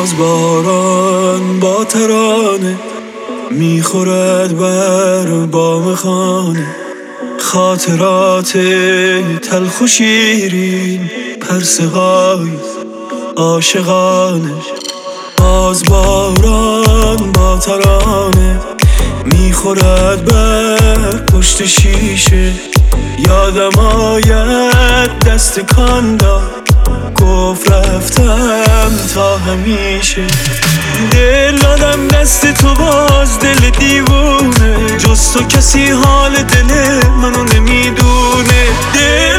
باز باران با ترانه می‌خورد بر بام خانه. خاطرات تلخ و شیرین پرسهای عاشقانه. باز باران با ترانه می‌خورد بر پشت شیشه. یادم آید دست کاندا گفت رفتم تا همیشه دل دادم دست تو باز دل دیوونه. جز تو کسی حال دل منو نمی‌دونه. دل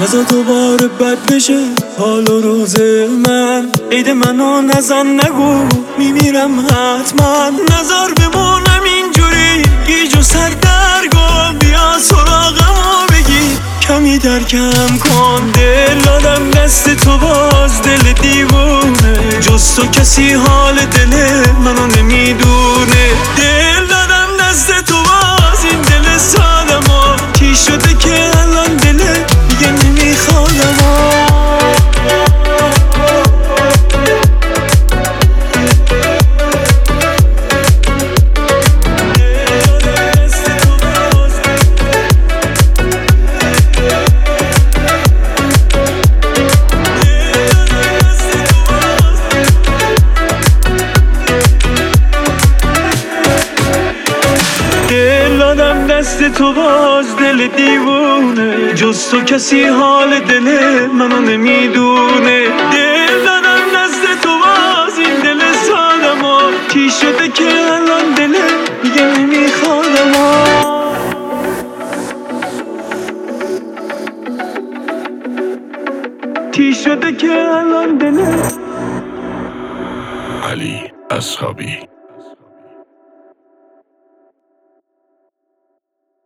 نزا دوباره بد بشه. حال و روز من. عید منو نزن نگو. میمیرم حتما. نظر بمونم اینجوری. گیج و سردرگم بیا سراغم بگی. کمی درکم کن. دل دادم دست تو باز. دل دیوونه. جز تو کسی حال دل منو نمی‌دونه. دل دست تو باز دل دیوونه. جز تو کسی حال دل منو نمی‌دونه. دل دادم دست تو باز این دل سادم و چی شده که الان دل دیگه نمیخوادم. چی شده که الان دل علی اصحابی.